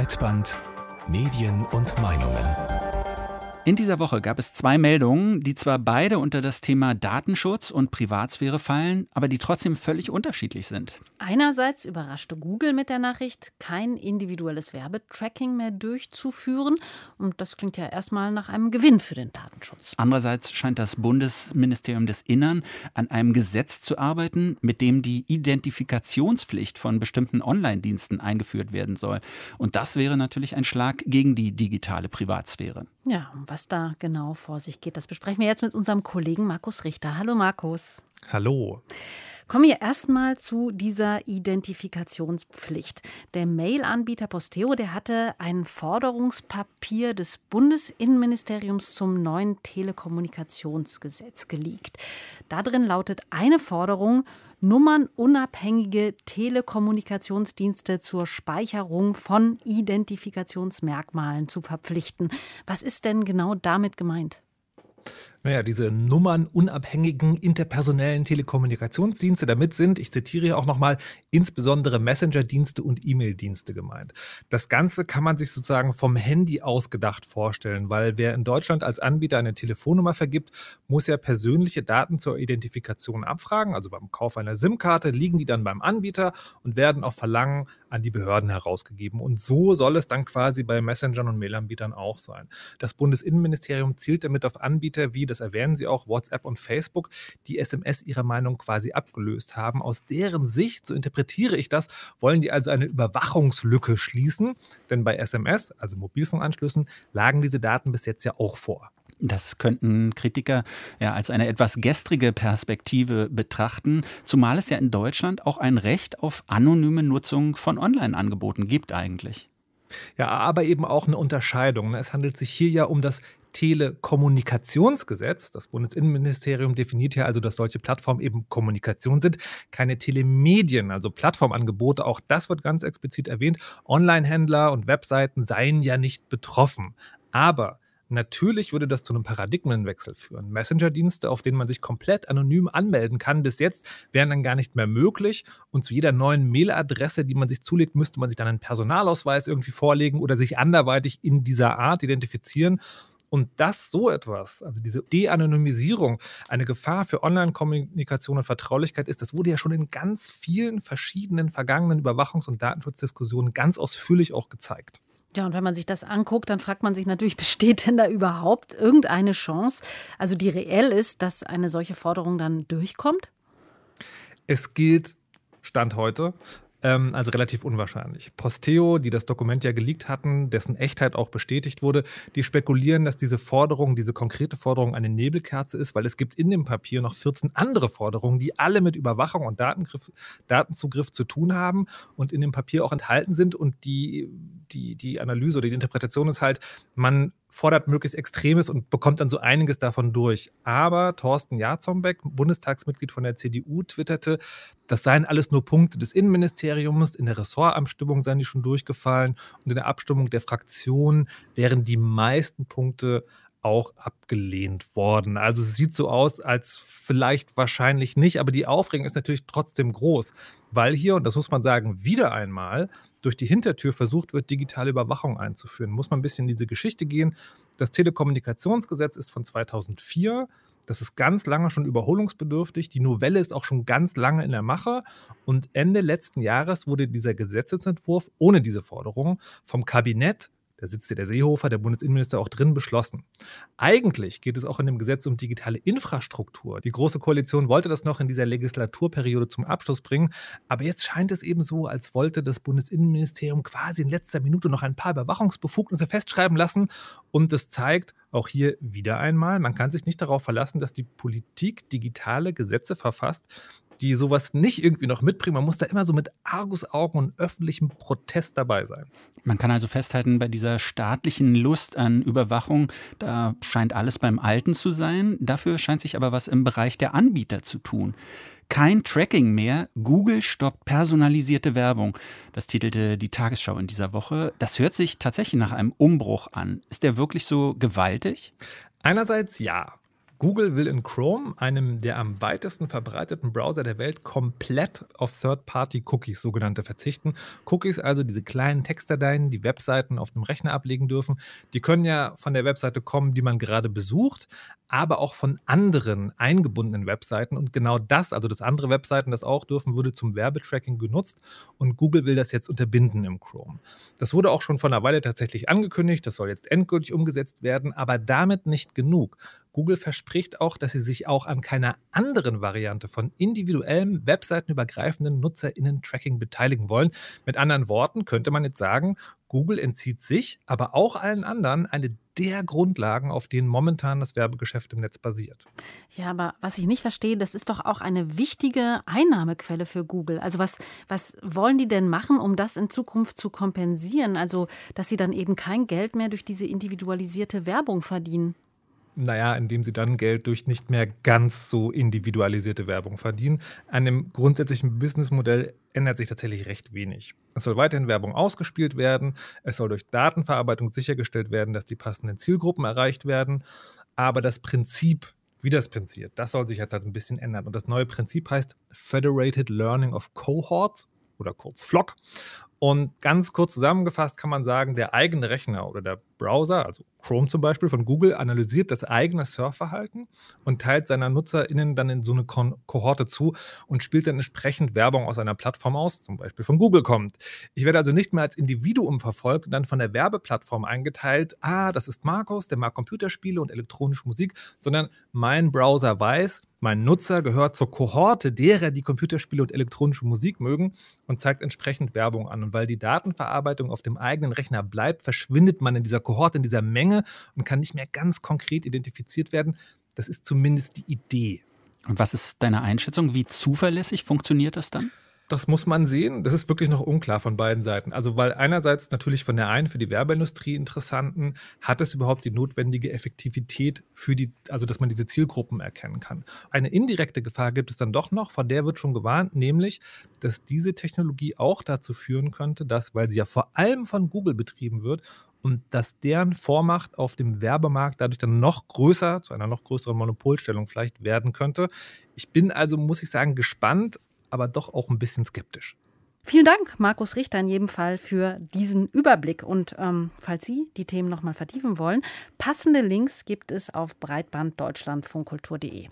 Breitband Medien und Meinungen. In dieser Woche gab es zwei Meldungen, die zwar beide unter das Thema Datenschutz und Privatsphäre fallen, aber die trotzdem völlig unterschiedlich sind. Einerseits überraschte Google mit der Nachricht, kein individuelles Werbetracking mehr durchzuführen. Und das klingt ja erstmal nach einem Gewinn für den Datenschutz. Andererseits scheint das Bundesministerium des Innern an einem Gesetz zu arbeiten, mit dem die Identifikationspflicht von bestimmten Online-Diensten eingeführt werden soll. Und das wäre natürlich ein Schlag gegen die digitale Privatsphäre. Ja, was da genau vor sich geht, das besprechen wir jetzt mit unserem Kollegen Markus Richter. Hallo Markus. Hallo. Kommen wir erstmal zu dieser Identifikationspflicht. Der Mail-Anbieter Posteo, der hatte ein Forderungspapier des Bundesinnenministeriums zum neuen Telekommunikationsgesetz geleakt. Darin lautet eine Forderung, nummernunabhängige Telekommunikationsdienste zur Speicherung von Identifikationsmerkmalen zu verpflichten. Was ist denn genau damit gemeint? Naja, diese nummernunabhängigen interpersonellen Telekommunikationsdienste, damit sind, ich zitiere hier auch nochmal, insbesondere Messenger-Dienste und E-Mail-Dienste gemeint. Das Ganze kann man sich sozusagen vom Handy ausgedacht vorstellen, weil wer in Deutschland als Anbieter eine Telefonnummer vergibt, muss ja persönliche Daten zur Identifikation abfragen. Also beim Kauf einer SIM-Karte liegen die dann beim Anbieter und werden auf Verlangen an die Behörden herausgegeben. Und so soll es dann quasi bei Messengern und Mail-Anbietern auch sein. Das Bundesinnenministerium zielt damit auf Anbieter wie das erwähnen Sie auch, WhatsApp und Facebook, die SMS ihrer Meinung quasi abgelöst haben. Aus deren Sicht, so interpretiere ich das, wollen die also eine Überwachungslücke schließen. Denn bei SMS, also Mobilfunkanschlüssen, lagen diese Daten bis jetzt ja auch vor. Das könnten Kritiker ja als eine etwas gestrige Perspektive betrachten, zumal es ja in Deutschland auch ein Recht auf anonyme Nutzung von Online-Angeboten gibt eigentlich. Ja, aber eben auch eine Unterscheidung. Es handelt sich hier ja um das Telekommunikationsgesetz. Das Bundesinnenministerium definiert ja also, dass solche Plattformen eben Kommunikation sind, keine Telemedien, also Plattformangebote. Auch das wird ganz explizit erwähnt. Online-Händler und Webseiten seien ja nicht betroffen. Aber Natürlich würde das zu einem Paradigmenwechsel führen. Messenger-Dienste, auf denen man sich komplett anonym anmelden kann, bis jetzt wären dann gar nicht mehr möglich. Und zu jeder neuen Mailadresse, die man sich zulegt, müsste man sich dann einen Personalausweis irgendwie vorlegen oder sich anderweitig in dieser Art identifizieren. Und dass so etwas, also diese De-Anonymisierung, eine Gefahr für Online-Kommunikation und Vertraulichkeit ist, das wurde ja schon in ganz vielen verschiedenen vergangenen Überwachungs- und Datenschutzdiskussionen ganz ausführlich auch gezeigt. Ja, und wenn man sich das anguckt, dann fragt man sich natürlich, besteht denn da überhaupt irgendeine Chance, also die reell ist, dass eine solche Forderung dann durchkommt? Es gilt Stand heute ähm, also relativ unwahrscheinlich. Posteo, die das Dokument ja geleakt hatten, dessen Echtheit auch bestätigt wurde, die spekulieren, dass diese Forderung, diese konkrete Forderung eine Nebelkerze ist, weil es gibt in dem Papier noch 14 andere Forderungen, die alle mit Überwachung und Datengriff, Datenzugriff zu tun haben und in dem Papier auch enthalten sind und die, die, die Analyse oder die Interpretation ist halt, man fordert möglichst Extremes und bekommt dann so einiges davon durch. Aber Thorsten Jarzombeck, Bundestagsmitglied von der CDU, twitterte, das seien alles nur Punkte des Innenministeriums. In der Ressortabstimmung seien die schon durchgefallen und in der Abstimmung der Fraktion wären die meisten Punkte auch abgelehnt worden. Also es sieht so aus, als vielleicht wahrscheinlich nicht, aber die Aufregung ist natürlich trotzdem groß, weil hier, und das muss man sagen, wieder einmal durch die Hintertür versucht wird, digitale Überwachung einzuführen. Muss man ein bisschen in diese Geschichte gehen. Das Telekommunikationsgesetz ist von 2004. Das ist ganz lange schon überholungsbedürftig. Die Novelle ist auch schon ganz lange in der Mache. Und Ende letzten Jahres wurde dieser Gesetzesentwurf ohne diese Forderung vom Kabinett da sitzt ja der Seehofer, der Bundesinnenminister, auch drin beschlossen. Eigentlich geht es auch in dem Gesetz um digitale Infrastruktur. Die Große Koalition wollte das noch in dieser Legislaturperiode zum Abschluss bringen. Aber jetzt scheint es eben so, als wollte das Bundesinnenministerium quasi in letzter Minute noch ein paar Überwachungsbefugnisse festschreiben lassen. Und das zeigt auch hier wieder einmal, man kann sich nicht darauf verlassen, dass die Politik digitale Gesetze verfasst, die sowas nicht irgendwie noch mitbringen. Man muss da immer so mit Argusaugen und öffentlichem Protest dabei sein. Man kann also festhalten, bei dieser staatlichen Lust an Überwachung, da scheint alles beim Alten zu sein. Dafür scheint sich aber was im Bereich der Anbieter zu tun. Kein Tracking mehr. Google stoppt personalisierte Werbung. Das titelte die Tagesschau in dieser Woche. Das hört sich tatsächlich nach einem Umbruch an. Ist der wirklich so gewaltig? Einerseits ja. Google will in Chrome, einem der am weitesten verbreiteten Browser der Welt, komplett auf Third-Party-Cookies, sogenannte, verzichten. Cookies, also diese kleinen Textdateien, die Webseiten auf dem Rechner ablegen dürfen, die können ja von der Webseite kommen, die man gerade besucht, aber auch von anderen eingebundenen Webseiten. Und genau das, also dass andere Webseiten das auch dürfen, würde zum Werbetracking genutzt. Und Google will das jetzt unterbinden im Chrome. Das wurde auch schon vor einer Weile tatsächlich angekündigt. Das soll jetzt endgültig umgesetzt werden, aber damit nicht genug. Google verspricht auch, dass sie sich auch an keiner anderen Variante von individuellem webseitenübergreifenden Nutzerinnen-Tracking beteiligen wollen. Mit anderen Worten könnte man jetzt sagen, Google entzieht sich, aber auch allen anderen eine der Grundlagen, auf denen momentan das Werbegeschäft im Netz basiert. Ja, aber was ich nicht verstehe, das ist doch auch eine wichtige Einnahmequelle für Google. Also was, was wollen die denn machen, um das in Zukunft zu kompensieren? Also, dass sie dann eben kein Geld mehr durch diese individualisierte Werbung verdienen? Naja, indem sie dann Geld durch nicht mehr ganz so individualisierte Werbung verdienen. An dem grundsätzlichen Businessmodell ändert sich tatsächlich recht wenig. Es soll weiterhin Werbung ausgespielt werden, es soll durch Datenverarbeitung sichergestellt werden, dass die passenden Zielgruppen erreicht werden, aber das Prinzip, wie das Prinzip, das soll sich jetzt halt ein bisschen ändern. Und das neue Prinzip heißt Federated Learning of Cohorts oder kurz FLOC. Und ganz kurz zusammengefasst kann man sagen, der eigene Rechner oder der Browser, also Chrome zum Beispiel von Google, analysiert das eigene Surfverhalten und teilt seiner NutzerInnen dann in so eine Kohorte zu und spielt dann entsprechend Werbung aus einer Plattform aus, zum Beispiel von Google kommt. Ich werde also nicht mehr als Individuum verfolgt und dann von der Werbeplattform eingeteilt, ah, das ist Markus, der mag Computerspiele und elektronische Musik, sondern mein Browser weiß, mein Nutzer gehört zur Kohorte derer, die Computerspiele und elektronische Musik mögen und zeigt entsprechend Werbung an. Und weil die Datenverarbeitung auf dem eigenen Rechner bleibt, verschwindet man in dieser Kohorte, in dieser Menge und kann nicht mehr ganz konkret identifiziert werden. Das ist zumindest die Idee. Und was ist deine Einschätzung? Wie zuverlässig funktioniert das dann? Das muss man sehen. Das ist wirklich noch unklar von beiden Seiten. Also, weil einerseits natürlich von der einen für die Werbeindustrie interessanten, hat es überhaupt die notwendige Effektivität für die, also dass man diese Zielgruppen erkennen kann. Eine indirekte Gefahr gibt es dann doch noch, von der wird schon gewarnt, nämlich, dass diese Technologie auch dazu führen könnte, dass, weil sie ja vor allem von Google betrieben wird und dass deren Vormacht auf dem Werbemarkt dadurch dann noch größer, zu einer noch größeren Monopolstellung vielleicht werden könnte. Ich bin also, muss ich sagen, gespannt, aber doch auch ein bisschen skeptisch. Vielen Dank, Markus Richter, in jedem Fall für diesen Überblick. Und ähm, falls Sie die Themen nochmal vertiefen wollen, passende Links gibt es auf breitbanddeutschlandfunkkultur.de.